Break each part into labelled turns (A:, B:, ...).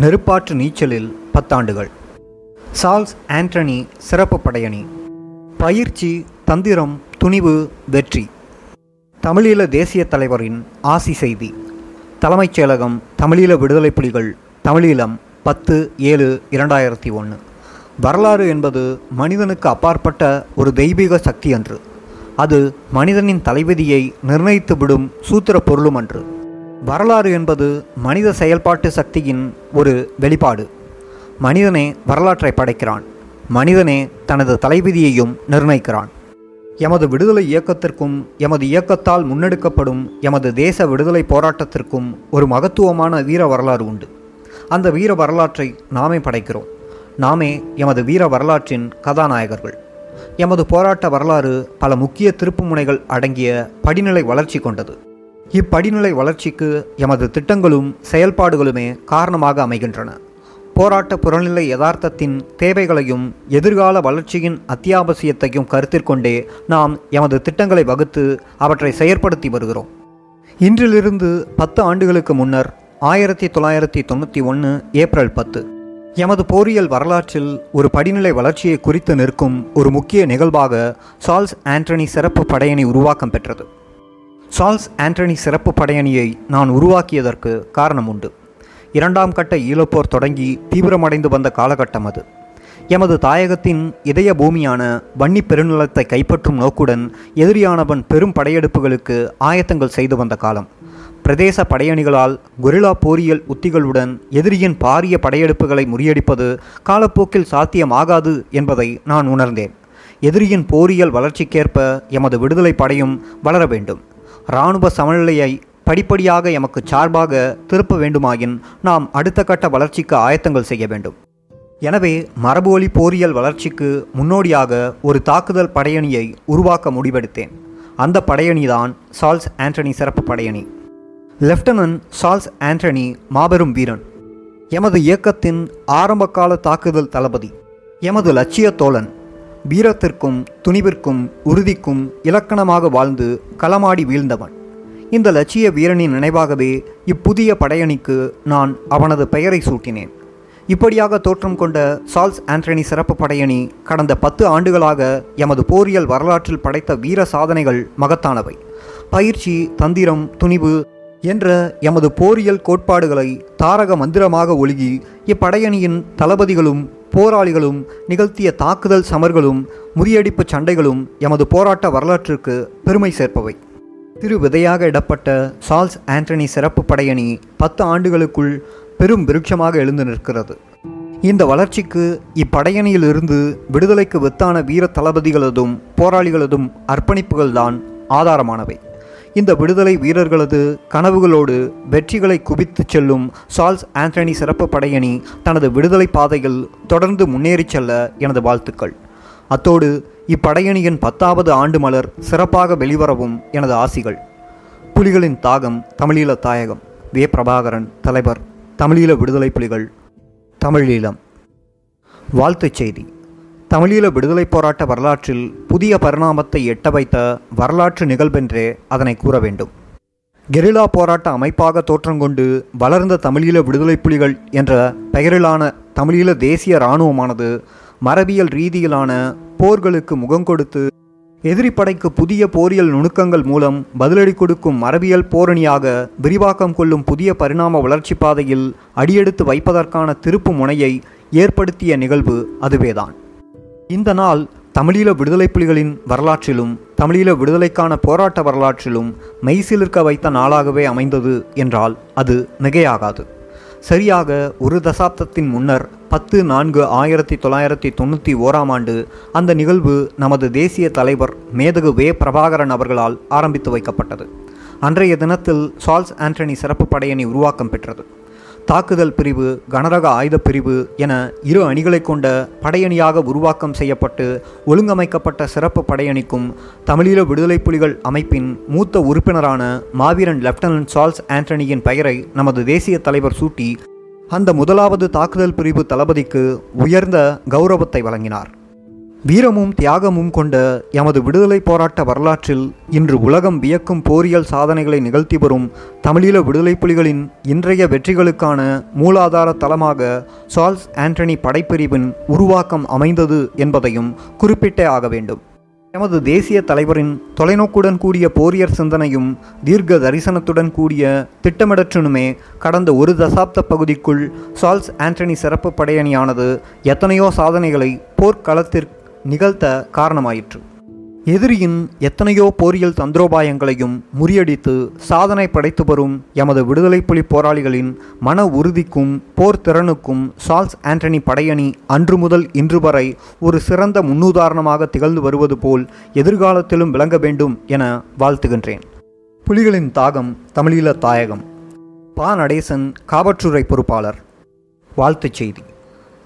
A: நெருப்பாற்று நீச்சலில் பத்தாண்டுகள். சால்ஸ் ஆண்டனி சிறப்பு படையணி. பயிற்சி தந்திரம் துணிவு வெற்றி. தமிழீழ தேசிய தலைவரின் ஆசி செய்தி. தலைமைச் செயலகம் தமிழீழ விடுதலை புலிகள் தமிழீழம் பத்து ஏழு இரண்டாயிரத்தி ஒன்று வரலாறு என்பது மனிதனுக்கு அப்பாற்பட்ட ஒரு தெய்வீக சக்தி அன்று அது மனிதனின் தலைவிதியை நிர்ணயித்துவிடும் சூத்திர பொருளும் அன்று வரலாறு என்பது மனித செயல்பாட்டு சக்தியின் ஒரு வெளிப்பாடு. மனிதனே வரலாற்றை படைக்கிறான். மனிதனே தனது தலைவிதியையும் நிர்ணயிக்கிறான். எமது விடுதலை இயக்கத்திற்கும் எமது இயக்கத்தால் முன்னெடுக்கப்படும் எமது தேச விடுதலை போராட்டத்திற்கும் ஒரு மகத்துவமான வீர வரலாறு உண்டு. அந்த வீர வரலாற்றை நாமே படைக்கிறோம். நாமே எமது வீர வரலாற்றின் கதாநாயகர்கள். எமது போராட்ட வரலாறு பல முக்கிய திருப்புமுனைகள் அடங்கிய படிநிலை வளர்ச்சி கொண்டது. இப்படிநிலை வளர்ச்சிக்கு எமது திட்டங்களும் செயல்பாடுகளுமே காரணமாக அமைகின்றன. போராட்ட புறநிலை யதார்த்தத்தின் தேவைகளையும் எதிர்கால வளர்ச்சியின் அத்தியாவசியத்தையும் கருத்தில் கொண்டே நாம் எமது திட்டங்களை வகுத்து அவற்றை செயற்படுத்தி வருகிறோம். இன்றிலிருந்து பத்து ஆண்டுகளுக்கு முன்னர் ஆயிரத்தி தொள்ளாயிரத்தி தொண்ணூற்றி ஒன்று ஏப்ரல் பத்து. எமது போரியல் வரலாற்றில் ஒரு படிநிலை வளர்ச்சியை குறித்து நிற்கும் ஒரு முக்கிய நிகழ்வாக சார்ல்ஸ் ஆண்டனி சிறப்பு படையணி உருவாக்கம் பெற்றது. சால்ஸ் ஆண்டனி சிறப்பு படையணியை நான் உருவாக்கியதற்கு காரணம் உண்டு. இரண்டாம் கட்ட ஈழப்போர் தொடங்கி தீவிரமடைந்து வந்த காலகட்டம் அது. எமது தாயகத்தின் இதய பூமியான வன்னி பெருநிலத்தை கைப்பற்றும் நோக்குடன் எதிரியானவன் பெரும் படையெடுப்புகளுக்கு ஆயத்தங்கள் செய்து வந்த காலம். பிரதேச படையணிகளால் கொரில்லா போரியல் உத்திகளுடன் எதிரியின் பாரிய படையெடுப்புகளை முறியடிப்பது காலப்போக்கில் சாத்தியமாகாது என்பதை நான் உணர்ந்தேன். எதிரியின் போரியல் வளர்ச்சிக்கேற்ப எமது விடுதலை படையும் வளர வேண்டும். இராணுவ சமநிலையை படிப்படியாக எமக்கு சார்பாக திருப்ப வேண்டுமாயின் நாம் அடுத்த கட்ட வளர்ச்சிக்கு ஆயத்தங்கள் செய்ய வேண்டும். எனவே மரபு ஒளி போரியல் வளர்ச்சிக்கு முன்னோடியாக ஒரு தாக்குதல் படையணியை உருவாக்க முடிவெடுத்தேன். அந்த படையணிதான் சால்ஸ் ஆண்டனி சிறப்பு படையணி. லெப்டினன்ட் சால்ஸ் ஆண்டனி மாபெரும் வீரன். எமது இயக்கத்தின் ஆரம்பகால தாக்குதல் தளபதி. எமது லட்சிய தோழன். வீரத்திற்கும் துணிவிற்கும் உறுதிக்கும் இலக்கணமாக வாழ்ந்து களமாடி வீழ்ந்தவன். இந்த லட்சிய வீரனின் நினைவாகவே இப்புதிய படையணிக்கு நான் அவனது பெயரை சூட்டினேன். இப்படியாக தோற்றம் கொண்ட சால்ஸ் ஆண்டனி சிறப்பு படையணி கடந்த பத்து ஆண்டுகளாக எமது போரியல் வரலாற்றில் படைத்த வீர சாதனைகள் மகத்தானவை. பயிற்சி தந்திரம் துணிவு என்ற எமது போரியல் கோட்பாடுகளை தாரக மந்திரமாக ஒழுகி இப்படையணியின் தளபதிகளும் போராளிகளும் நிகழ்த்திய தாக்குதல் சமர்களும் முறியடிப்பு சண்டைகளும் எமது போராட்ட வரலாற்றிற்கு பெருமை சேர்ப்பவை. திரு. விதையாக இடப்பட்ட சால்ஸ் ஆண்டனி சிறப்பு படையணி பத்து ஆண்டுகளுக்குள் பெரும் விருட்சமாக எழுந்து நிற்கிறது. இந்த வளர்ச்சிக்கு இப்படையணியிலிருந்து விடுதலைக்கு வித்தான வீர தளபதிகளதும் போராளிகளதும் அர்ப்பணிப்புகள்தான் ஆதாரமானவை. இந்த விடுதலை வீரர்களது கனவுகளோடு வெற்றிகளை குவித்துச் செல்லும் சால்ஸ் ஆண்டனி சிறப்பு படையணி தனது விடுதலை பாதையில் தொடர்ந்து முன்னேறிச் செல்ல எனது வாழ்த்துக்கள். அத்தோடு இப்படையணியின் பத்தாவது ஆண்டு மலர் சிறப்பாக வெளிவரவும் எனது ஆசிகள். புலிகளின் தாகம் தமிழீழ தாயகம். வே. பிரபாகரன் தலைவர். தமிழீழ விடுதலை புலிகள். தமிழீழம். வாழ்த்துச் செய்தி. தமிழீழ விடுதலை போராட்ட வரலாற்றில் புதிய பரிணாமத்தை எட்ட வைத்த வரலாற்று நிகழ்வென்றே அதனை கூற வேண்டும். கெரிலா போராட்ட அமைப்பாக தோற்றங்கொண்டு வளர்ந்த தமிழீழ விடுதலை புலிகள் என்ற பெயரிலான தமிழீழ தேசிய இராணுவமானது மரபியல் ரீதியிலான போர்களுக்கு முகம் கொடுத்து எதிரிப்படைக்கு புதிய போரியல் நுணுக்கங்கள் மூலம் பதிலடி கொடுக்கும் மரபியல் போரணியாக விரிவாக்கம் கொள்ளும் புதிய பரிணாம வளர்ச்சி பாதையில் அடியெடுத்து வைப்பதற்கான திருப்பு முனையை ஏற்படுத்திய நிகழ்வு அதுவேதான். இந்த நாள் தமிழீழ விடுதலை புலிகளின் வரலாற்றிலும் தமிழீழ விடுதலைக்கான போராட்ட வரலாற்றிலும் மெய்சிலிருக்க வைத்த நாளாகவே அமைந்தது என்றால் அது மிகையாகாது. சரியாக ஒரு தசாப்தத்தின் முன்னர் பத்து நான்கு ஆயிரத்தி தொள்ளாயிரத்தி தொண்ணூற்றி ஓராம் ஆண்டு அந்த நிகழ்வு நமது தேசிய தலைவர் மேதகு வே பிரபாகரன் அவர்களால் ஆரம்பித்து வைக்கப்பட்டது. அன்றைய தினத்தில் சால்ஸ் ஆண்டனி சிறப்பு படையணி உருவாக்கம் பெற்றது. தாக்குதல் பிரிவு கனரக ஆயுத பிரிவு என இரு அணிகளை கொண்ட படையணியாக உருவாக்கம் செய்யப்பட்டு ஒழுங்கமைக்கப்பட்ட சிறப்பு படையணிக்கும் தமிழீழ விடுதலை புலிகள் அமைப்பின் மூத்த உறுப்பினரான மாவீரன் லெப்டினன்ட் சார்ல்ஸ் ஆண்டனியின் பெயரை நமது தேசிய தலைவர் சூட்டி அந்த முதலாவது தாக்குதல் பிரிவு தளபதிக்கு உயர்ந்த கௌரவத்தை வழங்கினார். வீரமும் தியாகமும் கொண்ட எமது விடுதலை போராட்ட வரலாற்றில் இன்று உலகம் வியக்கும் போரியல் சாதனைகளை நிகழ்த்தி வரும் தமிழீழ விடுதலை புலிகளின் இன்றைய வெற்றிகளுக்கான மூலாதார தளமாக சார்ல்ஸ் ஆண்டனி படைப்பிரிவின் உருவாக்கம் அமைந்தது என்பதையும் குறிப்பிட்டே ஆக வேண்டும். எமது தேசிய தலைவரின் தொலைநோக்குடன் கூடிய போரியர் சிந்தனையும் தீர்க்க தரிசனத்துடன் கூடிய திட்டமிடற்றினுமே கடந்த ஒரு தசாப்த பகுதிக்குள் சால்ஸ் ஆண்டனி சிறப்பு படையணியானது எத்தனையோ சாதனைகளை போர்க்களத்திற்கு நிகழ்த்த காரணமாயிற்று. எதிரியின் எத்தனையோ போரியல் தந்திரோபாயங்களையும் முறியடித்து சாதனை படைத்து வரும் எமது விடுதலை புலி போராளிகளின் மன உறுதிக்கும் போர் திறனுக்கும் சால்ஸ் ஆண்டனி படையணி அன்று முதல் இன்று வரை ஒரு சிறந்த முன்னுதாரணமாக திகழ்ந்து வருவது போல் எதிர்காலத்திலும் விளங்க வேண்டும் என வாழ்த்துகின்றேன். புலிகளின் தாகம் தமிழீழ தாயகம். பா. நடேசன் காவற்றுறை பொறுப்பாளர். வாழ்த்துச் செய்தி.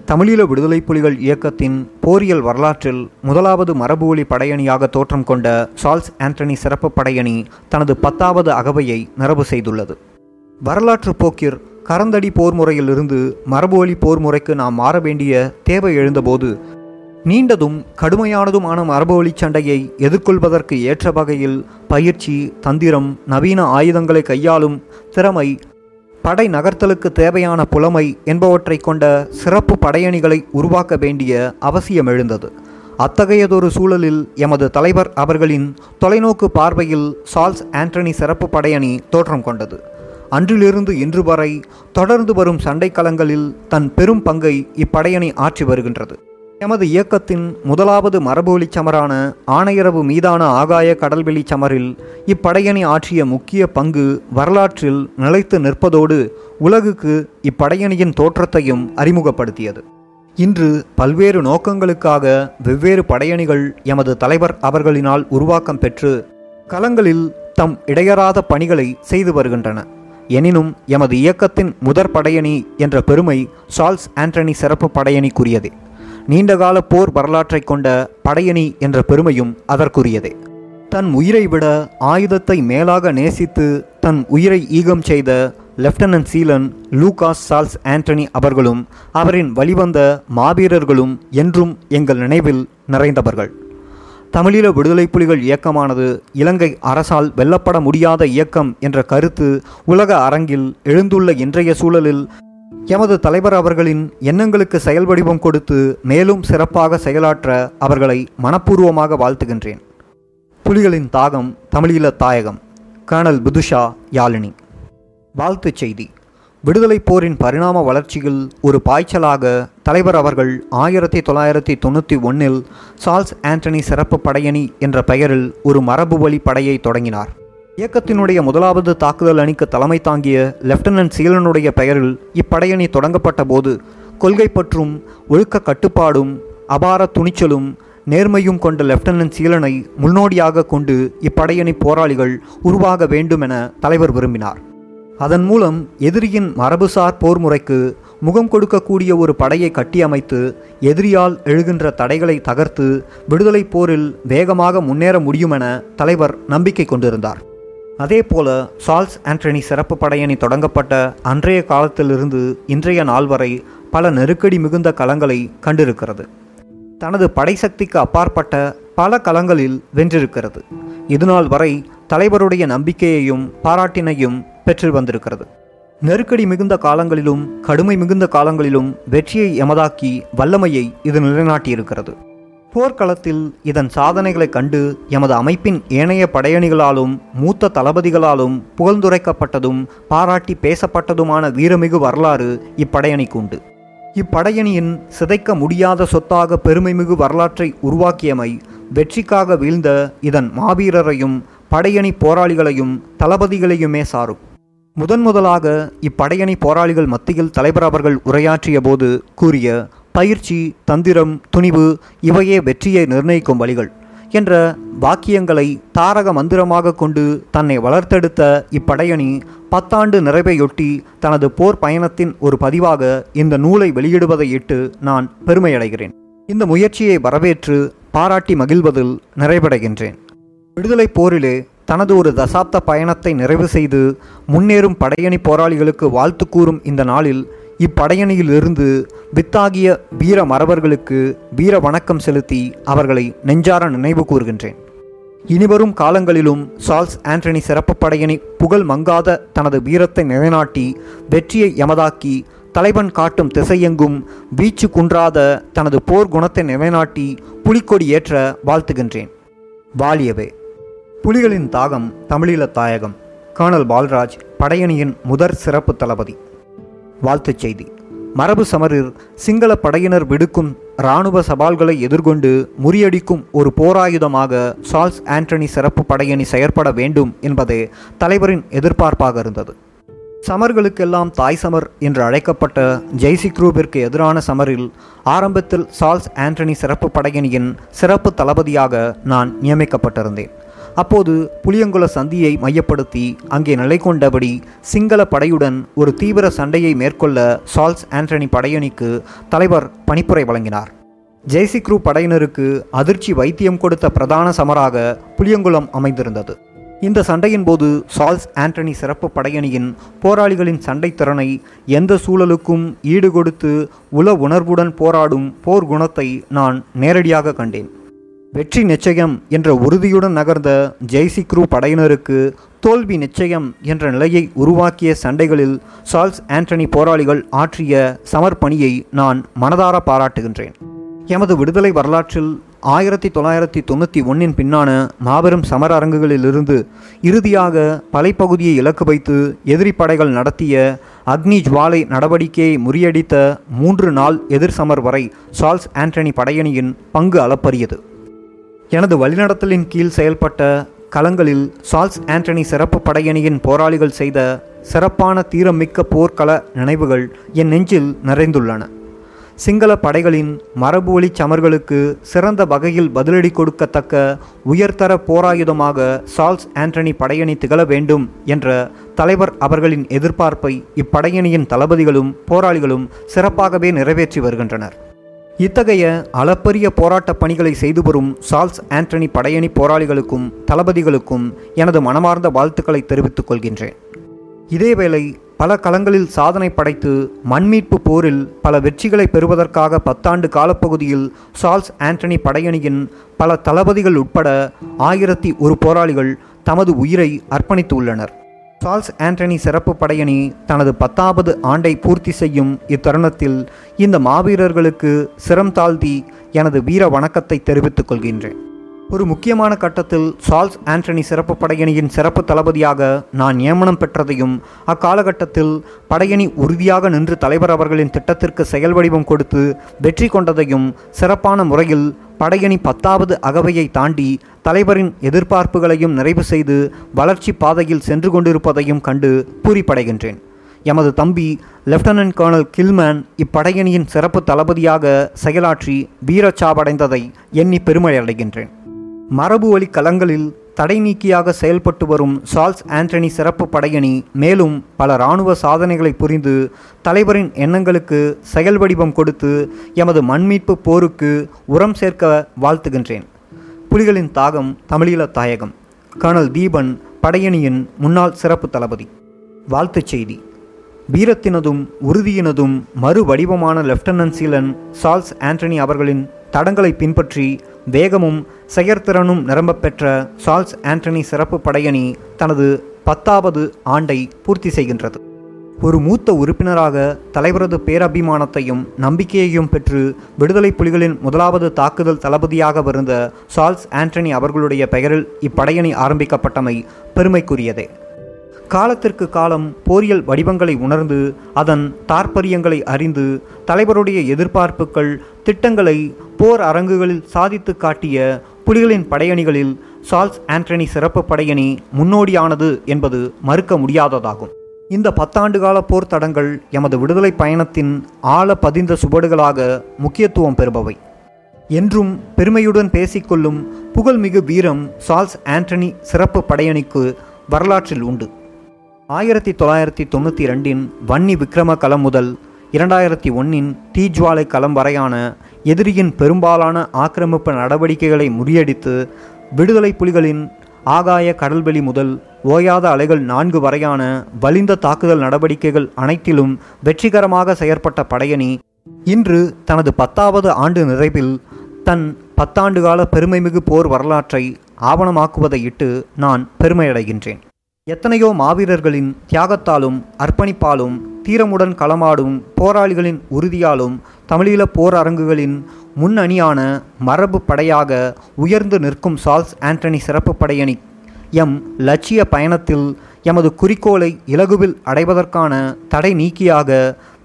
A: தமிழீழ விடுதலை புலிகள் இயக்கத்தின் போரியல் வரலாற்றில் முதலாவது மரபுவழி படையணியாக தோற்றம் கொண்ட சால்ஸ் ஆண்டனி சிறப்பு படையணி தனது பத்தாவது அகவையை நிறைவு செய்துள்ளது. வரலாற்று போக்கிர் கரந்தடி போர் முறையிலிருந்து மரபுவழி போர் முறைக்கு நாம் மாற வேண்டிய தேவை எழுந்தபோது நீண்டதும் கடுமையானதுமான மரபுவழி சண்டையை எதிர்கொள்வதற்கு ஏற்ற வகையில் பயிற்சி தந்திரம் நவீன ஆயுதங்களை கையாளும் திறமை படை நகர்த்தலுக்கு தேவையான புலமை என்பவற்றை கொண்ட சிறப்பு படையணிகளை உருவாக்க வேண்டிய அவசியம் எழுந்தது. அத்தகையதொரு சூழலில் எமது தலைவர் அவர்களின் தொலைநோக்கு பார்வையில் சால்ஸ் ஆண்டனி சிறப்பு படையணி தோற்றம் கொண்டது. அன்றிலிருந்து இன்று வரை தொடர்ந்து வரும் சண்டைக்களங்களில் தன் பெரும் பங்கை இப்படையணி ஆற்றி வருகின்றது. எமது இயக்கத்தின் முதலாவது மரபுவழி சமரான ஆணையரவு மீதான ஆகாய கடல்வெளி சமரில் இப்படையணி ஆற்றிய முக்கிய பங்கு வரலாற்றில் நிலைத்து நிற்பதோடு உலகுக்கு இப்படையணியின் தோற்றத்தையும் அறிமுகப்படுத்தியது. இன்று பல்வேறு நோக்கங்களுக்காக வெவ்வேறு படையணிகள் எமது தலைவர் அவர்களினால் உருவாக்கம் பெற்று களங்களில் தம் இடையறாத பணிகளை செய்து வருகின்றன. எனினும் எமது இயக்கத்தின் முதற் படையணி என்ற பெருமை சால்ஸ் ஆண்டனி சிறப்பு படையணிக்குரியதே. நீண்டகால போர் வரலாற்றை கொண்ட படையணி என்ற பெருமையும் அதற்குரியதே. தன் உயிரை விட ஆயுதத்தை மேலாக நேசித்து தன் உயிரை ஈகம் செய்த lieutenant Seelan Lucas Charles Antony அவர்களும் அவரின் வழிவந்த மாவீரர்களும் என்றும் எங்கள் நினைவில் நிறைந்தவர்கள். தமிழீழ விடுதலை புலிகள் இயக்கமானது இலங்கை அரசால் வெல்லப்பட முடியாத இயக்கம் என்ற கருத்து உலக அரங்கில் எழுந்துள்ள இன்றைய சூழலில் எமது தலைவர் அவர்களின் எண்ணங்களுக்கு செயல் வடிவம் கொடுத்து மேலும் சிறப்பாக செயலாற்ற அவர்களை மனப்பூர்வமாக வாழ்த்துகின்றேன். புலிகளின் தாகம் தமிழீழ தாயகம் கர்னல் புதுஷா யாழினி. வாழ்த்துச் செய்தி. விடுதலை போரின் பரிணாம வளர்ச்சியில் ஒரு பாய்ச்சலாக தலைவர் அவர்கள் ஆயிரத்தி தொள்ளாயிரத்தி தொண்ணூற்றி ஒன்றில் சார்ல்ஸ் ஆண்டனி சிறப்பு படையணி என்ற பெயரில் ஒரு மரபு வழி படையை தொடங்கினார். இயக்கத்தினுடைய முதலாவது தாக்குதல் அணிக்கு தலைமை தாங்கிய லெப்டினன்ட் சீலனுடைய பெயரில் இப்படையணி தொடங்கப்பட்ட போது கொள்கை பற்றும் ஒழுக்க கட்டுப்பாடும் அபார துணிச்சலும் நேர்மையும் கொண்ட லெப்டினன்ட் சீலனை முன்னோடியாக கொண்டு இப்படையணி போராளிகள் உருவாக வேண்டுமென தலைவர் விரும்பினார். அதன் மூலம் எதிரியின் மரபுசார் போர் முறைக்கு முகம் கொடுக்கக்கூடிய ஒரு படையை கட்டியமைத்து எதிரியால் எழுகின்ற தடைகளை தகர்த்து விடுதலை போரில் வேகமாக முன்னேற முடியுமென தலைவர் நம்பிக்கை கொண்டிருந்தார். அதேபோல சால்ஸ் ஆண்டனி சிறப்பு படையணி தொடங்கப்பட்ட அன்றைய காலத்திலிருந்து இன்றைய நாள் வரை பல நெருக்கடி மிகுந்த களங்களை கண்டிருக்கிறது. தனது படைசக்திக்கு அப்பாற்பட்ட பல களங்களில் வென்றிருக்கிறது. இதுநாள் வரை தலைவருடைய நம்பிக்கையையும் பாராட்டினையும் பெற்று வந்திருக்கிறது. நெருக்கடி மிகுந்த காலங்களிலும் கடுமை மிகுந்த காலங்களிலும் வெற்றியை எமதாக்கி வல்லமையை இது நிலைநாட்டியிருக்கிறது. போர்க்களத்தில் இதன் சாதனைகளைக் கண்டு எமது அமைப்பின் ஏனைய படையணிகளாலும் மூத்த தளபதிகளாலும் புகழ்ந்துரைக்கப்பட்டதும் பாராட்டி பேசப்பட்டதுமான வீரமிகு வரலாறு இப்படையணிக்கு உண்டு இப்படையணியின் சிதைக்க முடியாத சொத்தாக பெருமைமிகு வரலாற்றை உருவாக்கியமை வெற்றிக்காக வீழ்ந்த இதன் மாவீரரையும் படையணி போராளிகளையும் தளபதிகளையுமே சாரும். முதன் முதலாக இப்படையணி போராளிகள் மத்தியில் தலைவர் அவர்கள் உரையாற்றிய போது கூறிய பயிற்சி தந்திரம் துணிவு இவையே வெற்றியை நிர்ணயிக்கும் வழிகள் என்ற வாக்கியங்களை தாரக மந்திரமாக கொண்டு தன்னை வளர்த்தெடுத்த இப்படையணி பத்தாண்டு நிறைவையொட்டி தனது போர் பயணத்தின் ஒரு பதிவாக இந்த நூலை வெளியிடுவதை இட்டு நான் பெருமையடைகிறேன். இந்த முயற்சியை வரவேற்று பாராட்டி மகிழ்வதில் நிறைவடைகின்றேன். விடுதலை போரிலே தனது ஒரு தசாப்த பயணத்தை நிறைவு செய்து முன்னேறும் படையணி போராளிகளுக்கு வாழ்த்து கூறும் இந்த நாளில் இப்படையணியிலிருந்து வித்தாகிய வீர மரபர்களுக்கு வீர வணக்கம் செலுத்தி அவர்களை நெஞ்சார நினைவு கூறுகின்றேன். இனிவரும் காலங்களிலும் சார்ல்ஸ் ஆண்டனி சிறப்பு படையணி புகழ் மங்காத தனது வீரத்தை நிலைநாட்டி வெற்றியை எமதாக்கி தலைவன் காட்டும் திசையெங்கும் வீச்சு குன்றாத தனது போர் குணத்தை நிலைநாட்டி புலிக்கொடி ஏற்ற வாழ்த்துகின்றேன். வாலியவே புலிகளின் தாகம் தமிழீழ தாயகம். கர்னல் பால்ராஜ் படையணியின் முதற் சிறப்பு தளபதி. வாழ்த்துச் செய்தி. மரபு சமரில் சிங்கள படையினர் விடுக்கும் இராணுவ சவால்களை எதிர்கொண்டு முறியடிக்கும் ஒரு போராயுதமாக சார்ல்ஸ் ஆண்டனி சிறப்பு படையணி செயற்பட வேண்டும் என்பதே தலைவரின் எதிர்பார்ப்பாக இருந்தது. சமர்களுக்கெல்லாம் தாய் சமர் என்று அழைக்கப்பட்ட ஜெய்சி குரூபிற்கு எதிரான சமரில் ஆரம்பத்தில் சார்ல்ஸ் ஆண்டனி சிறப்பு படையணியின் சிறப்பு தளபதியாக நான் நியமிக்கப்பட்டிருந்தேன். அப்போது புளியங்குள சந்தியை மையப்படுத்தி அங்கே நிலை கொண்டபடி சிங்கள படையுடன் ஒரு தீவிர சண்டையை மேற்கொள்ள சால்ஸ் ஆண்டனி படையணிக்கு தலைவர் பணிப்புரை வழங்கினார். ஜெய்சிக்ரூ படையினருக்கு அதிர்ச்சி வைத்தியம் கொடுத்த பிரதான சமராக புளியங்குளம் அமைந்திருந்தது. இந்த சண்டையின் போது சால்ஸ் ஆண்டனி சிறப்பு படையணியின் போராளிகளின் சண்டை திறனை எந்த சூழலுக்கும் ஈடுகொடுத்து உல உணர்வுடன் போராடும் போர் குணத்தை நான் நேரடியாக கண்டேன். வெற்றி நிச்சயம் என்ற உறுதியுடன் நகர்ந்த ஜெய்சி குரூ படையினருக்கு தோல்வி நிச்சயம் என்ற நிலையை உருவாக்கிய சண்டைகளில் சால்ஸ் ஆண்டனி போராளிகள் ஆற்றிய சமர்ப்பணியை நான் மனதார பாராட்டுகின்றேன். எமது விடுதலை வரலாற்றில் ஆயிரத்தி தொள்ளாயிரத்தி தொண்ணூற்றி ஒன்றின் பின்னான மாபெரும் சமர அரங்குகளிலிருந்து இறுதியாக பலைப்பகுதியை இலக்கு வைத்து எதிரி படைகள் நடத்திய அக்னி ஜுவாலை நடவடிக்கையை முறியடித்த மூன்று நாள் எதிர் சமர் வரை சால்ஸ் ஆண்டனி படையணியின் பங்கு அளப்பரியது. எனது வழிநடத்தலின் கீழ் செயல்பட்ட களங்களில் சால்ஸ் ஆண்டனி சிறப்பு படையணியின் போராளிகள் செய்த சிறப்பான தீரமிக்க போர்க்கள நினைவுகள் என் நெஞ்சில் நிறைந்துள்ளன. சிங்கள படைகளின் மரபு வழி சமர்களுக்கு சிறந்த வகையில் பதிலடி கொடுக்கத்தக்க உயர்தர போராயுதமாக சால்ஸ் ஆண்டனி படையணி திகழ வேண்டும் என்ற தலைவர் அவர்களின் எதிர்பார்ப்பை இப்படையணியின் தளபதிகளும் போராளிகளும் சிறப்பாகவே நிறைவேற்றி வருகின்றனர். இத்தகைய அளப்பரிய போராட்டப் பணிகளை செய்து வரும் சால்ஸ் ஆண்டனி படையணி போராளிகளுக்கும் தளபதிகளுக்கும் எனது மனமார்ந்த வாழ்த்துக்களை தெரிவித்துக் கொள்கின்றேன். இதேவேளை பல களங்களில் சாதனை படைத்து மண்மீட்பு போரில் பல வெற்றிகளை பெறுவதற்காக பத்தாண்டு காலப்பகுதியில் சால்ஸ் ஆண்டனி படையணியின் பல தளபதிகள் உட்பட ஆயிரத்தி ஒரு போராளிகள் தமது உயிரை அர்ப்பணித்து உள்ளனர் சார்ல்ஸ் ஆண்டனி சிறப்பு படையணி தனது பத்தாவது ஆண்டை பூர்த்தி செய்யும் இத்தருணத்தில் இந்த மாவீரர்களுக்கு சிரம் தாழ்த்தி எனது வீர வணக்கத்தை தெரிவித்துக் கொள்கின்றேன். ஒரு முக்கியமான கட்டத்தில் சால்ஸ் ஆண்டனி சிறப்பு படையணியின் சிறப்பு தளபதியாக நான் நியமனம் பெற்றதையும் அக்காலகட்டத்தில் படையணி உறுதியாக நின்று தலைவர் அவர்களின் திட்டத்திற்கு செயல் வடிவம் கொடுத்து வெற்றி கொண்டதையும் சிறப்பான முறையில் படையணி பத்தாவது அகவையை தாண்டி தலைவரின் எதிர்பார்ப்புகளையும் நிறைவு செய்து வளர்ச்சி பாதையில் சென்று கொண்டிருப்பதையும் கண்டு பூரிப்படைகின்றேன். எமது தம்பி லெப்டினன்ட் கர்னல் கில்மேன் இப்படையணியின் சிறப்பு தளபதியாக செயலாற்றி வீரச்சாவடைந்ததை எண்ணி பெருமை அடைகின்றேன் மரபு வழி களங்களில் தடை நீக்கியாக செயல்பட்டு வரும் சார்ல்ஸ் ஆண்டனி சிறப்பு படையணி மேலும் பல இராணுவ சாதனைகளை புரிந்து தலைவரின் எண்ணங்களுக்கு செயல் வடிவம் கொடுத்து எமது மண்மீட்பு போருக்கு உரம் சேர்க்க வாழ்த்துகின்றேன். புலிகளின் தாகம் தமிழீழ தாயகம். கர்னல் தீபன் படையணியின் முன்னாள் சிறப்பு தளபதி. வாழ்த்துச் செய்தி. வீரத்தினதும் உறுதியினதும் மறு வடிவமான லெப்டினன்ட் சீலன் சார்ல்ஸ் ஆண்டனி அவர்களின் தடங்களை பின்பற்றி வேகமும் செயற்திறனும் நிரம்பப்பெற்ற பெற்ற ஆண்டனி சிறப்பு படையணி தனது பத்தாவது ஆண்டை பூர்த்தி செய்கின்றது. ஒரு மூத்த உறுப்பினராக தலைவரது பேரபிமானத்தையும் நம்பிக்கையையும் பெற்று விடுதலை புலிகளின் முதலாவது தாக்குதல் தளபதியாக இருந்த சால்ஸ் ஆண்டனி அவர்களுடைய பெயரில் இப்படையணி ஆரம்பிக்கப்பட்டமை பெருமைக்குரியதே. காலத்திற்கு காலம் போரியல் வடிவங்களை உணர்ந்து அதன் தாற்பரியங்களை அறிந்து தலைவருடைய எதிர்பார்ப்புகள் திட்டங்களை போர் அரங்குகளில் சாதித்து காட்டிய புலிகளின் படையணிகளில் சால்ஸ் ஆண்டனி சிறப்பு படையணி முன்னோடியானது என்பது மறுக்க முடியாததாகும். இந்த பத்தாண்டு கால போர் தடங்கள் எமது விடுதலை பயணத்தின் ஆழ பதிந்த சுவடுகளாக முக்கியத்துவம் பெறுபவை. என்றும் பெருமையுடன் பேசிக்கொள்ளும் புகழ்மிகு வீரம் சால்ஸ் ஆண்டனி சிறப்பு படையணிக்கு வரலாற்றில் உண்டு. ஆயிரத்தி தொள்ளாயிரத்தி தொண்ணூற்றி ரெண்டின் வன்னி விக்ரம களம் முதல் இரண்டாயிரத்தி ஒன்னின் தீஜ்வாலை களம் வரையான எதிரியின் பெரும்பாலான ஆக்கிரமிப்பு நடவடிக்கைகளை முறியடித்து விடுதலை புலிகளின் ஆகாய கடல்வெளி முதல் ஓயாத அலைகள் நான்கு வரையான வலிந்த தாக்குதல் நடவடிக்கைகள் அனைத்திலும் வெற்றிகரமாக செயற்பட்ட படையணி இன்று தனது பத்தாவது ஆண்டு நிறைவில் தன் பத்தாண்டு கால பெருமைமிகு போர் வரலாற்றை ஆவணமாக்குவதை இட்டு நான் பெருமையடைகின்றேன். எத்தனையோ மாவீரர்களின் தியாகத்தாலும் அர்ப்பணிப்பாலும் தீரமுடன் களமாடும் போராளிகளின் உறுதியாலும் தமிழீழ போர் அரங்குகளின் முன்னணியான மரபு படையாக உயர்ந்து நிற்கும் சால்ஸ் ஆண்டனி சிறப்பு படையணி எம். லட்சிய பயணத்தில் எமது குறிக்கோளை இலகுவில் அடைவதற்கான தடை நீக்கியாக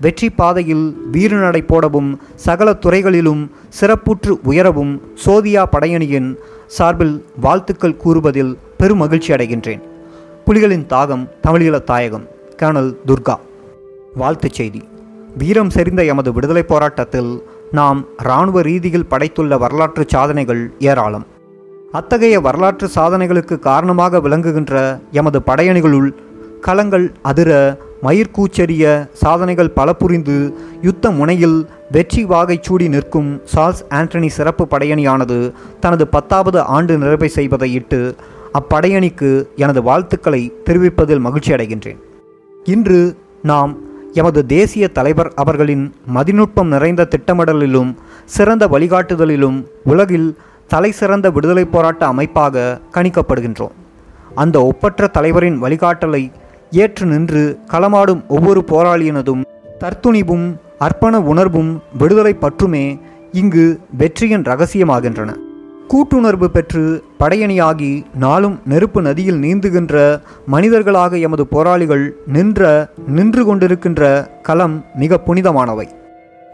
A: வெற்றி பாதையில் வீறுநடை போடவும் சகல துறைகளிலும் சிறப்புற்று உயரவும் சோதியா படையணியின் சார்பில் வாழ்த்துக்கள் கூறுவதில் பெருமகிழ்ச்சி அடைகின்றேன் புலிகளின் தாகம் தமிழீழ தாயகம் கர்னல் துர்கா. வாழ்த்துச் செய்தி. வீரம் செறிந்த எமது விடுதலை போராட்டத்தில் நாம் இராணுவ ரீதியில் படைத்துள்ள வரலாற்று சாதனைகள் ஏராளம். அத்தகைய வரலாற்று சாதனைகளுக்கு காரணமாக விளங்குகின்ற எமது படையணிகளுள் களங்கள் அதிர மயிர்கூச்செறிய சாதனைகள் பல புரிந்து யுத்த முனையில் வெற்றி வாகை சூடி நிற்கும் சார்ஸ் ஆண்டனி சிறப்பு படையணியானது தனது பத்தாவது ஆண்டு நிறைவை செய்வதை இட்டு அப்படையணிக்கு எனது வாழ்த்துக்களை தெரிவிப்பதில் மகிழ்ச்சி அடைகின்றேன். இன்று நாம் எமது தேசிய தலைவர் அவர்களின் மதிநுட்பம் நிறைந்த திட்டமிடலிலும் சிறந்த வழிகாட்டுதலிலும் உலகில் தலை சிறந்த விடுதலை போராட்ட அமைப்பாக கணிக்கப்படுகின்றோம். அந்த ஒப்பற்ற தலைவரின் வழிகாட்டலை ஏற்று நின்று களமாடும் ஒவ்வொரு போராளியினதும் தற்துணிவும் அர்ப்பண உணர்வும் விடுதலை பற்றுமே இங்கு வெற்றியின் ரகசியமாகின்றன. கூட்டுணர்வு பெற்று படையணியாகி நாளும் நெருப்பு நதியில் நீந்துகின்ற மனிதர்களாக எமது போராளிகள் நின்ற நின்று கொண்டிருக்கின்ற களம் மிக புனிதமானவை.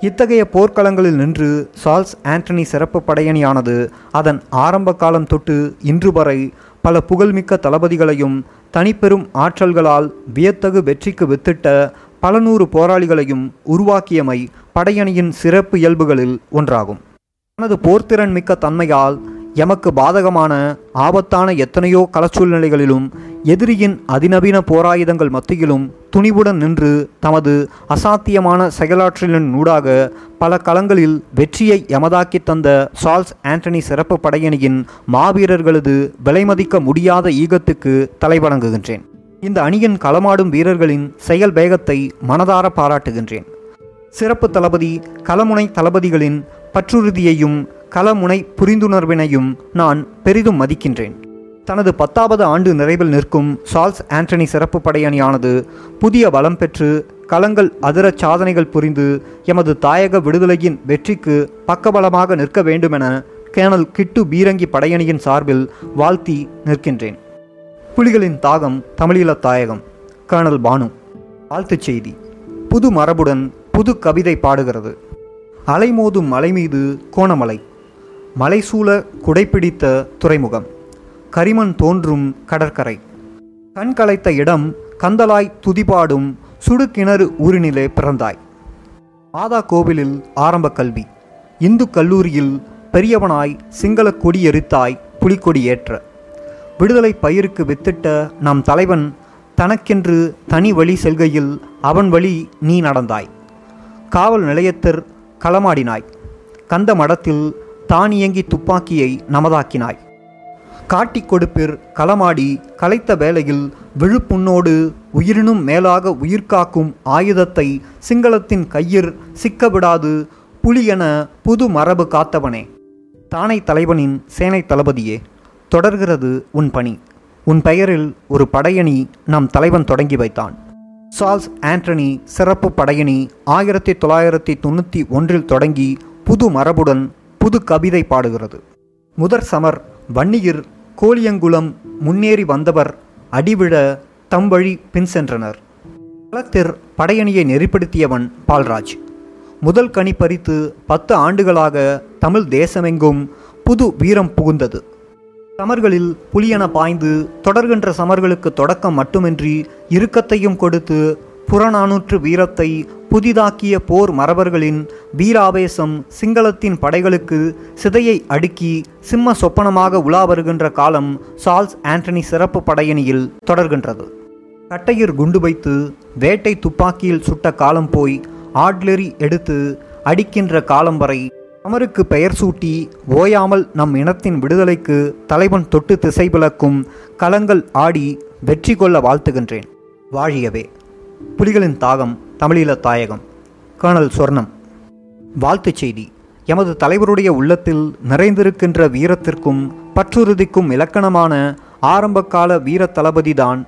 A: இத்தகைய போர்க்களங்களில் நின்று சார்ல்ஸ் ஆண்டனி சிறப்பு படையணியானது அதன் ஆரம்ப காலம் தொட்டு இன்று வரை பல புகழ்மிக்க தளபதிகளையும் தனிப்பெரும் ஆற்றல்களால் வியத்தகு வெற்றிக்கு வித்திட்ட பல நூறு போராளிகளையும் உருவாக்கியமை படையணியின் சிறப்பு இயல்புகளில் ஒன்றாகும். தனது போர்த்திறன் மிக்க தன்மையால் எமக்கு பாதகமான ஆபத்தான எத்தனையோ களச்சூழ்நிலைகளிலும் எதிரியின் அதிநவீன போராயுதங்கள் மத்தியிலும் துணிவுடன் நின்று தமது அசாத்தியமான செயலாற்றலின் ஊடாக பல களங்களில் வெற்றியை எமதாக்கி தந்த சார்ல்ஸ் ஆண்டனி சிறப்பு படையணியின் மாவீரர்களது விலைமதிக்க முடியாத ஈகத்துக்கு தலைவணங்குகின்றேன். இந்த அணியின் களமாடும் வீரர்களின் செயல் வேகத்தை மனதார பாராட்டுகின்றேன். சிறப்பு தளபதி களமுனை தளபதிகளின் பற்றுறுதியையும் கலமுனை புரிந்துணர்வினையும் நான் பெரிதும் மதிக்கின்றேன். தனது பத்தாவது ஆண்டு நிறைவில் நிற்கும் சால்ஸ் ஆண்டனி சிறப்பு படையணியானது புதிய பலம் பெற்று களங்கள் அதிர சாதனைகள் புரிந்து எமது தாயக விடுதலையின் வெற்றிக்கு பக்கபலமாக நிற்க வேண்டுமென கேனல் கிட்டு பீரங்கி படையணியின் சார்பில் வாழ்த்தி நிற்கின்றேன். புலிகளின் தாகம் தமிழீழ தாயகம். கேனல் பானு வாழ்த்துச் செய்தி. புது மரபுடன் புது கவிதை பாடுகிறது. அலைமோதும் மலை மீது கோணமலை. மலைசூழ குடைப்பிடித்த துறைமுகம். கரிமண் தோன்றும் கடற்கரை. கண் கலைத்த இடம் கந்தலாய் துதிபாடும் சுடுகிணறு ஊரினிலே பிறந்தாய். மாதா கோவிலில் ஆரம்ப கல்வி. இந்து கல்லூரியில் பெரியவனாய் சிங்கள கொடி எரித்தாய் புலிக்கொடி ஏற்ற. விடுதலை பயிருக்கு வித்திட்ட நம் தலைவன் தனக்கென்று தனி வழி செல்கையில் அவன் வழி நீ நடந்தாய். காவல் நிலையத்தர் களமாடினாய். கந்த மடத்தில் தானியங்கி துப்பாக்கியை நமதாக்கினாய். காட்டி கொடுப்பிற் களமாடி கலைத்த வேளையில் விழுப்புண்ணோடு உயிரினும் மேலாக உயிர்காக்கும் ஆயுதத்தை சிங்களத்தின் கையிற் சிக்கவிடாது புலியென புது மரபு காத்தவனே. தானை தலைவனின் சேனை தளபதியே தொடர்கிறது உன் பணி. உன் பெயரில் ஒரு படையணி நம் தலைவன் தொடங்கி வைத்தான். சார்ல்ஸ் ஆண்டனி சிறப்பு படையணி ஆயிரத்தி தொள்ளாயிரத்தி தொண்ணூற்றி ஒன்றில் தொடங்கி புது மரபுடன் புது கவிதை பாடுகிறது. முதற் சமர் வன்னியிர் கோலியங்குளம் முன்னேறி வந்தவர் அடிவிழ தம் வழி பின் சென்றனர். களத்திற் படையணியை நெறிப்படுத்தியவன் பால்ராஜ். முதல் கனி பறித்து பத்து ஆண்டுகளாக தமிழ் தேசமெங்கும் புது வீரம் புகுந்தது. சமர்களில் புலியென பாய்ந்து தொடர்கின்ற சமர்களுக்கு தொடக்கம் மட்டுமின்றி இறுக்கத்தையும் கொடுத்து புறநானூற்று வீரத்தை புதிதாக்கிய போர் மரபர்களின் வீராவேசம் சிங்களத்தின் படைகளுக்கு சிதையை அடுக்கி சிம்ம சொப்பனமாக உலா வருகின்ற காலம் சார்ல்ஸ் ஆண்டனி சிறப்பு படையணியில் தொடர்கின்றது. கட்டையர் குண்டு வைத்து வேட்டை துப்பாக்கியில் சுட்ட காலம் போய் ஆட்லெரி எடுத்து அடிக்கின்ற காலம் வரை அமருக்கு பெயர் சூட்டி ஓயாமல் நம் இனத்தின் விடுதலைக்கு தலைவன் தொட்டு திசை பிளக்கும் களங்கள் ஆடி வெற்றி கொள்ள வாழ்த்துகின்றேன். வாழியவே. புலிகளின் தாகம் தமிழீழ தாயகம். கர்னல் சொர்ணம். வாழ்த்துச் செய்தி. எமது தலைவருடைய உள்ளத்தில் நிறைந்திருக்கின்ற வீரத்திற்கும் பற்றுறுதிக்கும் இலக்கணமான ஆரம்பகால வீர தளபதிதான்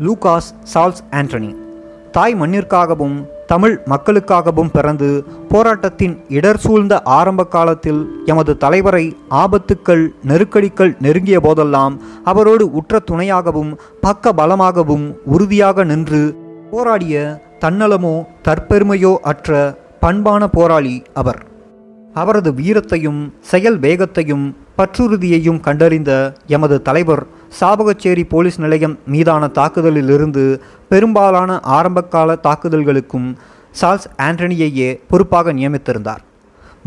A: லூகாஸ் சால்ஸ் ஆண்டனி. தாய் மண்ணிற்காகவும் தமிழ் மக்களுக்காகவும் பிறந்து போராட்டத்தின் இடர் சூழ்ந்த ஆரம்ப காலத்தில் எமது தலைவரை ஆபத்துக்கள் நெருக்கடிகள் நெருங்கிய போதெல்லாம் அவரோடு உற்ற துணையாகவும் பக்க பலமாகவும் உறுதியாக நின்று போராடிய தன்னலமோ தற்பெருமையோ அற்ற பண்பான போராளி அவர். அவரது வீரத்தையும் செயல் வேகத்தையும் பற்றுறுதியையும் கண்டறிந்த எமது தலைவர் சாபகச்சேரி போலீஸ் நிலையம் மீதான தாக்குதலிலிருந்து பெரும்பாலான ஆரம்பகால தாக்குதல்களுக்கும் சார்ல்ஸ் ஆண்டனியையே பொறுப்பாக நியமித்திருந்தார்.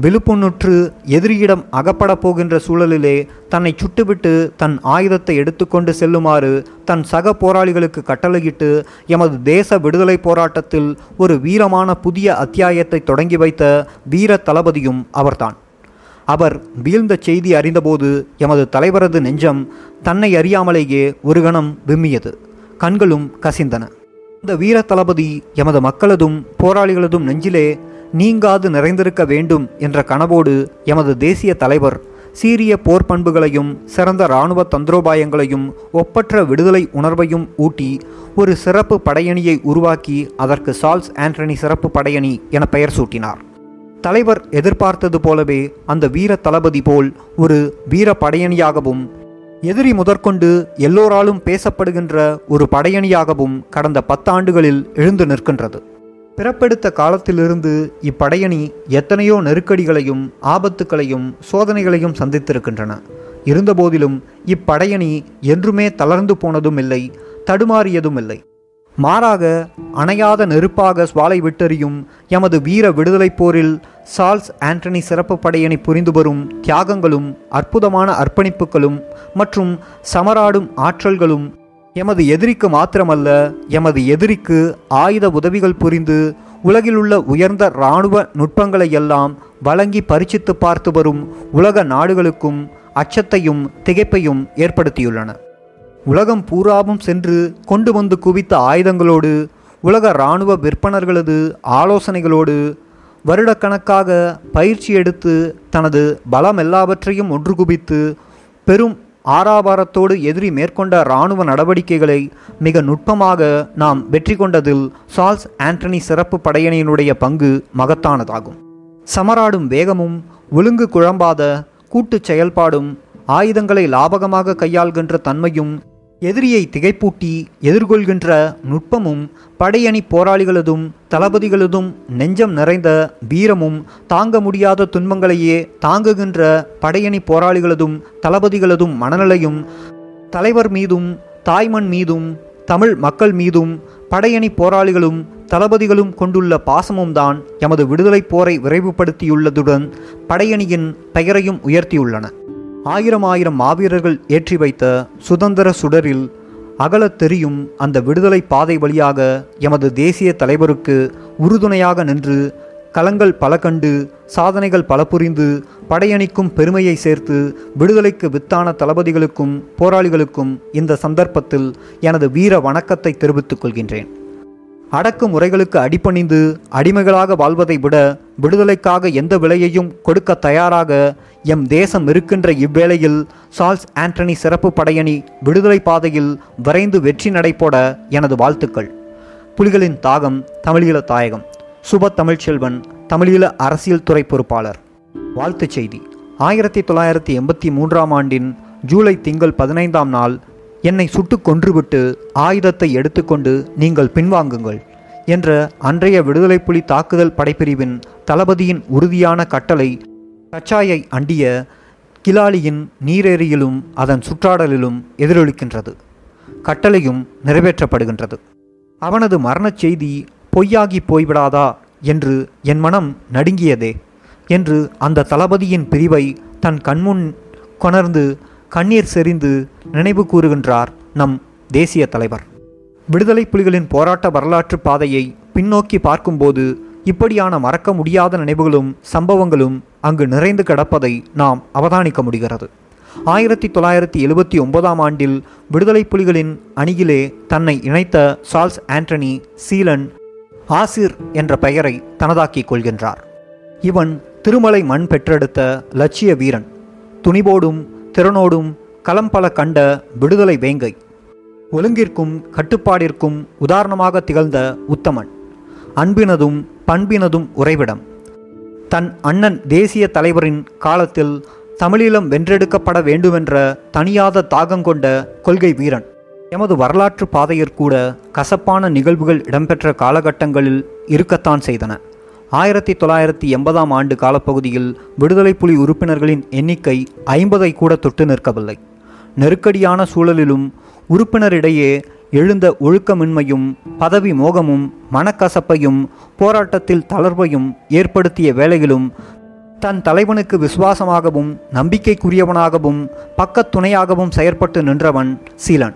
A: விழுப்புண்ணுற்று எதிரியிடம் அகப்படப் போகின்ற சூழலிலே தன்னை சுட்டுவிட்டு தன் ஆயுதத்தை எடுத்துக்கொண்டு செல்லுமாறு தன் சக போராளிகளுக்கு கட்டளையிட்டு எமது தேச விடுதலை போராட்டத்தில் ஒரு வீரமான புதிய அத்தியாயத்தை தொடங்கி வைத்த வீர தளபதியும் அவர்தான். அவர் வீழ்ந்த செய்தி அறிந்தபோது எமது தலைவரது நெஞ்சம் தன்னை அறியாமலேயே ஒரு கணம் விம்மியது. கண்களும் கசிந்தன. இந்த வீர தளபதி எமது மக்களதும் போராளிகளதும் நெஞ்சிலே நீங்காது நிறைந்திருக்க வேண்டும் என்ற கனவோடு எமது தேசிய தலைவர் சீரிய போர் பண்புகளையும் சிறந்த இராணுவ தந்திரோபாயங்களையும் ஒப்பற்ற விடுதலை உணர்வையும் ஊட்டி ஒரு சிறப்பு படையணியை உருவாக்கி அதற்கு சால்ஸ் ஆண்டனி சிறப்பு படையணி என பெயர் சூட்டினார். தலைவர் எதிர்பார்த்தது போலவே அந்த வீர தளபதி போல் ஒரு வீர படையணியாகவும் எதிரி முதற்கொண்டு எல்லோராலும் பேசப்படுகின்ற ஒரு படையணியாகவும் கடந்த பத்தாண்டுகளில் எழுந்து நிற்கின்றது. பிறப்பெடுத்த காலத்திலிருந்து இப்படையணி எத்தனையோ நெருக்கடிகளையும் ஆபத்துக்களையும் சோதனைகளையும் சந்தித்திருக்கின்றன. இருந்தபோதிலும் இப்படையணி என்றுமே தளர்ந்து போனதும் இல்லை தடுமாறியதும் இல்லை மாறாக அணையாத நெருப்பாக சுவாலை விட்டெறியும் எமது வீர விடுதலைப் போரில் சார்ல்ஸ் ஆண்டனி சிறப்பு படையணி புரிந்து வரும் தியாகங்களும் அற்புதமான அர்ப்பணிப்புகளும் மற்றும் சமராடும் ஆற்றல்களும் எமது எதிரிக்கு மாத்திரமல்ல எமது எதிரிக்கு ஆயுத உதவிகள் புரிந்து உலகிலுள்ள உயர்ந்த இராணுவ நுட்பங்களை எல்லாம் வழங்கி பரிசித்து பார்த்து வரும் உலக நாடுகளுக்கும் அச்சத்தையும் திகைப்பையும் ஏற்படுத்தியுள்ளன. உலகம் பூராவும் சென்று கொண்டு வந்து குவித்த ஆயுதங்களோடு உலக இராணுவ விற்பனர்களது ஆலோசனைகளோடு வருடக்கணக்காக பயிற்சி எடுத்து தனது பலம் எல்லாவற்றையும் ஒன்று குவித்து பெரும் ஆறாபாரத்தோடு எதிரி மேற்கொண்ட இராணுவ நடவடிக்கைகளை மிக நுட்பமாக நாம் வெற்றி கொண்டதில் சால்ஸ் ஆண்டனி சிறப்பு படையணியினுடைய பங்கு மகத்தானதாகும். சமராடும் வேகமும் ஒழுங்கு குழம்பாத கூட்டுச் செயல்பாடும் ஆயுதங்களை லாபகமாக கையாள்கின்ற தன்மையும் எதிரியை திகைப்பூட்டி எதிர்கொள்கின்ற நுட்பமும் படையணி போராளிகளதும் தளபதிகளதும் நெஞ்சம் நிறைந்த வீரமும் தாங்க முடியாத துன்பங்களையே தாங்குகின்ற படையணி போராளிகளதும் தளபதிகளதும் மனநிலையும் தலைவர் மீதும் தாய்மண் மீதும் தமிழ் மக்கள் மீதும் படையணி போராளிகளும் தளபதிகளும் கொண்டுள்ள பாசமும் தான் எமது விடுதலைப் போரை விரைவுபடுத்தியுள்ளதுடன் படையணியின் பெயரையும் உயர்த்தியுள்ளன. ஆயிரம் ஆயிரம் மாவீரர்கள் ஏற்றி வைத்த சுதந்திர சுடரில் அகலத் தெரியும் அந்த விடுதலை பாதை வழியாக எமது தேசிய தலைவருக்கு உறுதுணையாக நின்று களங்கள் பல கண்டு சாதனைகள் பல புரிந்து படையணிக்கும் பெருமையை சேர்த்து விடுதலைக்கு வித்தான தளபதிகளுக்கும் போராளிகளுக்கும் இந்த சந்தர்ப்பத்தில் எனது வீர வணக்கத்தை தெரிவித்துக் கொள்கின்றேன். அடக்கு முறைகளுக்கு அடிபணிந்து அடிமைகளாக வாழ்வதை விட விடுதலைக்காக எந்த விலையையும் கொடுக்க தயாராக எம் தேசம் இருக்கின்ற இவ்வேளையில் சார்ல்ஸ் ஆண்டனி சிறப்பு படையணி விடுதலை பாதையில் விரைந்து வெற்றி நடைபோட எனது வாழ்த்துக்கள். புலிகளின் தாகம் தமிழீழ தாயகம். சுப தமிழ்ச்செல்வன் தமிழீழ அரசியல் துறை பொறுப்பாளர். வாழ்த்துச் செய்தி. ஆயிரத்தி தொள்ளாயிரத்தி எண்பத்தி மூன்றாம் ஆண்டின் ஜூலை திங்கள் பதினைந்தாம் நாள் என்னை சுட்டு கொன்றுவிட்டு ஆயுதத்தை எடுத்துக்கொண்டு நீங்கள் பின்வாங்குங்கள் என்ற அன்றைய விடுதலை புலி தாக்குதல் படைப்பிரிவின் தளபதியின் உறுதியான கட்டளை கச்சாயை அண்டிய கிலாலியின் நீரேரியிலும் அதன் சுற்றாடலிலும் எதிரொலிக்கின்றது. கட்டளையும் நிறைவேற்றப்படுகின்றது. அவனது மரணச் செய்தி பொய்யாகி போய்விடாதா என்று என் மனம் நடுங்கியதே என்று அந்த தளபதியின் பிரிவை தன் கண்முன் கொணர்ந்து கண்ணீர் செறிந்து நினைவு கூறுகின்றார் நம் தேசிய தலைவர். விடுதலை புலிகளின் போராட்ட வரலாற்று பாதையை பின்னோக்கி பார்க்கும்போது இப்படியான மறக்க முடியாத நினைவுகளும் சம்பவங்களும் அங்கு நிறைந்து கிடப்பதை நாம் அவதானிக்க முடிகிறது. ஆயிரத்தி தொள்ளாயிரத்தி எழுபத்தி ஒன்பதாம் ஆண்டில் விடுதலை புலிகளின் அணியிலே தன்னை இணைத்த சார்ல்ஸ் ஆண்டனி சீலன் ஆசிர் என்ற பெயரை தனதாக்கிக் கொள்கின்றார். இவன் திருமலை மண் பெற்றெடுத்த லட்சிய வீரன். துணிவோடும் திறனோடும் களம் பல கண்ட விடுதலை வேங்கை. ஒழுங்கிற்கும் கட்டுப்பாடிற்கும் உதாரணமாக திகழ்ந்த உத்தமன். அன்பினதும் பண்பினதும் உறைவிடம். தன் அண்ணன் தேசிய தலைவரின் காலத்தில் தமிழீழம் வென்றெடுக்கப்பட வேண்டுமென்ற தனியாத தாகங்கொண்ட கொள்கை வீரன். எமது வரலாற்று பாதையிற்கூட கசப்பான நிகழ்வுகள் இடம்பெற்ற காலகட்டங்களில் இருக்கத்தான் செய்தன. ஆயிரத்தி தொள்ளாயிரத்தி எண்பதாம் ஆண்டு காலப்பகுதியில் விடுதலை புலி உறுப்பினர்களின் எண்ணிக்கை ஐம்பதை கூட தொட்டு நிற்கவில்லை. நெருக்கடியான சூழலிலும் உறுப்பினரிடையே எழுந்த ஒழுக்கமின்மையும் பதவி மோகமும் மனக்கசப்பையும் போராட்டத்தில் தளர்வையும் ஏற்படுத்திய வேளையிலும் தன் தலைவனுக்கு விசுவாசமாகவும் நம்பிக்கைக்குரியவனாகவும் பக்கத்துணையாகவும் செயற்பட்டு நின்றவன் சீலன்.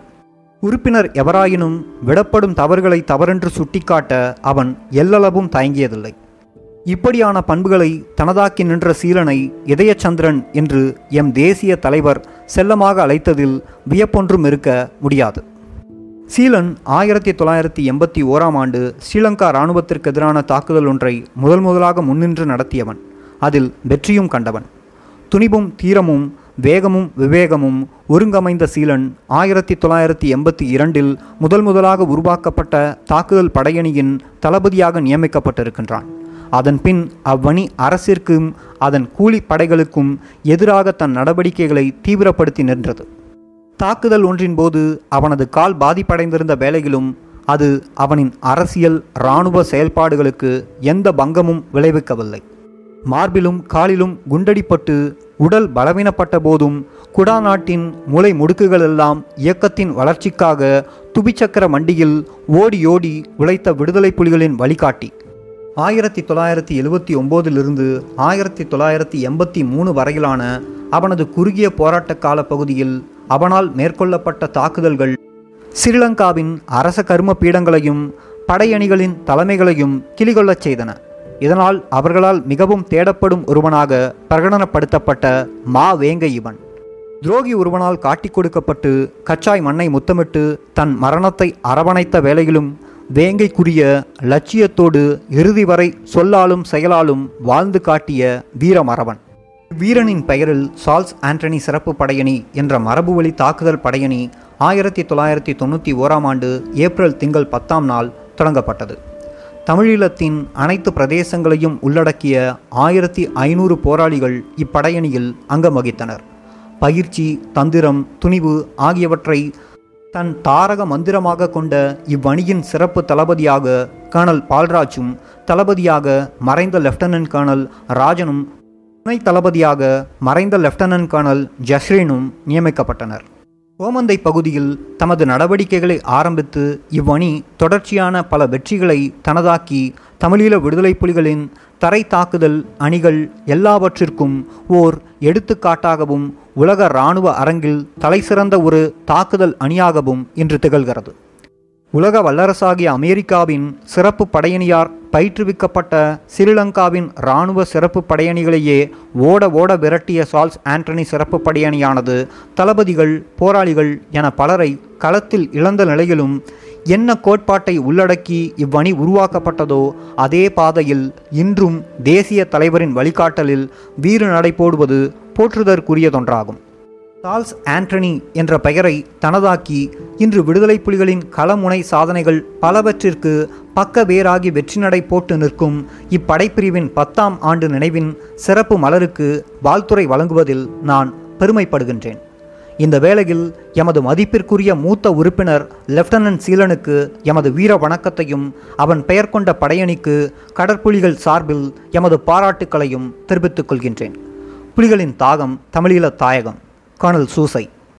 A: உறுப்பினர் எவராயினும் விடப்படும் தவறுகளை தவறென்று சுட்டிக்காட்ட அவன் எல்லளவும் தயங்கியதில்லை. இப்படியான பண்புகளை தனதாக்கி நின்ற சீலனை இதயச்சந்திரன் என்று எம் தேசிய தலைவர் செல்லமாக அழைத்ததில் வியப்பொன்றும் இருக்க முடியாது. சீலன் ஆயிரத்தி தொள்ளாயிரத்தி எண்பத்தி ஓராம் ஆண்டு ஸ்ரீலங்கா இராணுவத்திற்கு எதிரான தாக்குதல் ஒன்றை முதல் முதலாக முன்னின்று நடத்தியவன். அதில் வெற்றியும் கண்டவன். துணிவும் தீரமும் வேகமும் விவேகமும் ஒருங்கமைந்த சீலன் ஆயிரத்தி தொள்ளாயிரத்தி எண்பத்தி இரண்டில் முதல் முதலாக உருவாக்கப்பட்ட தாக்குதல் படையணியின் தளபதியாக நியமிக்கப்பட்டிருக்கின்றான். அதன்பின் அவ்வணி அரசிற்கும் அதன் கூலிப்படைகளுக்கும் எதிராக தன் நடவடிக்கைகளை தீவிரப்படுத்தி நின்றது. தாக்குதல் ஒன்றின் போது அவனது கால் பாதிப்படைந்திருந்த வேளையிலும் அது அவனின் அரசியல் இராணுவ செயல்பாடுகளுக்கு எந்த பங்கமும் விளைவிக்கவில்லை. மார்பிலும் காலிலும் குண்டடிப்பட்டு உடல் பலவீனப்பட்ட போதும் குடா நாட்டின் முளை முடுக்குகளெல்லாம் இயக்கத்தின் வளர்ச்சிக்காக துபிச்சக்கர மண்டியில் ஓடி ஓடி உழைத்த விடுதலை புலிகளின் வழிகாட்டி. ஆயிரத்தி தொள்ளாயிரத்தி எழுவத்தி ஒம்போதிலிருந்து ஆயிரத்தி தொள்ளாயிரத்தி எண்பத்தி மூணு வரையிலான அவனது குறுகிய போராட்ட கால பகுதியில் அவனால் மேற்கொள்ளப்பட்ட தாக்குதல்கள் ஸ்ரீலங்காவின் அரச கரும பீடங்களையும் படையணிகளின் தலைமைகளையும் கிளிகொள்ளச் செய்தன. இதனால் அவர்களால் மிகவும் தேடப்படும் ஒருவனாக பிரகடனப்படுத்தப்பட்ட மா வேங்கை இவன். துரோகி ஒருவனால் காட்டிக் கொடுக்கப்பட்டு கச்சாய் மண்ணை முத்தமிட்டு தன் மரணத்தை அரவணைத்த வேளையிலும் வேங்கைக்குரிய லட்சியத்தோடு இறுதி வரை சொல்லாலும் செயலாலும் வாழ்ந்து காட்டிய வீரமரவன் வீரனின் பெயரில் சால்ஸ் ஆண்டனி சிறப்பு படையணி என்ற மரபுவழி தாக்குதல் படையணி ஆயிரத்தி தொள்ளாயிரத்தி தொண்ணூற்றி ஓராம் ஆண்டு ஏப்ரல் திங்கள் பத்தாம் நாள் தொடங்கப்பட்டது. தமிழீழத்தின் அனைத்து பிரதேசங்களையும் உள்ளடக்கிய ஆயிரத்தி ஐநூறு போராளிகள் இப்படையணியில் அங்கம் வகித்தனர் பயிற்சி தந்திரம் துணிவு ஆகியவற்றை தன் தாரக மந்திரமாக கொண்ட இவ்வணியின் சிறப்பு தளபதியாக கர்னல் பால்ராஜும் தளபதியாக மறைந்த லெப்டினன்ட் கர்னல் ராஜனும் துணை தளபதியாக மறைந்த லெப்டினன்ட் கர்னல் ஜஸ்ரீனும் நியமிக்கப்பட்டனர். ஓமந்தை பகுதியில் தமது நடவடிக்கைகளை ஆரம்பித்து இவ்வணி தொடர்ச்சியான பல வெற்றிகளை தனதாக்கி தமிழீழ விடுதலை புலிகளின் தரை தாக்குதல் அணிகள் எல்லாவற்றிற்கும் ஓர் எடுத்துக்காட்டாகவும் உலக இராணுவ அரங்கில் தலைசிறந்த ஒரு தாக்குதல் அணியாகவும் இன்று திகழ்கிறது. உலக வல்லரசாகிய அமெரிக்காவின் சிறப்பு படையணியார் பயிற்றுவிக்கப்பட்ட ஸ்ரீலங்காவின் இராணுவ சிறப்பு படையணிகளையே ஓட ஓட விரட்டிய சால்ஸ் ஆண்டனி சிறப்பு படையணியானது தளபதிகள் போராளிகள் என பலரை களத்தில் இழந்த நிலையிலும் என்ன கோட்பாட்டை உள்ளடக்கி இவ்வணி உருவாக்கப்பட்டதோ அதே பாதையில் இன்றும் தேசிய தலைவரின் வழிகாட்டலில் வீறு நடை போடுவது போற்றுதற்குரியதொன்றாகும். சார்ல்ஸ் ஆண்டனி என்ற பெயரை தனதாக்கி இன்று விடுதலை புலிகளின் களமுனை சாதனைகள் பலவற்றிற்கு பக்க வேராகி வெற்றி நடை போட்டு நிற்கும் இப்படைப்பிரிவின் பத்தாம் ஆண்டு நினைவின் சிறப்பு மலருக்கு வாழ்த்துறை வழங்குவதில் நான் பெருமைப்படுகின்றேன். இந்த வேளையில் எமது மதிப்பிற்குரிய மூத்த உறுப்பினர் லெப்டினன்ட் சீலனுக்கு எமது வீர வணக்கத்தையும் அவன் பெயர் கொண்ட படையணிக்கு கடற்புலிகள் சார்பில் எமது பாராட்டுக்களையும் தெரிவித்துக் கொள்கின்றேன். புலிகளின் தாகம் தமிழீழ தாயகம் கர்னல் சூசை.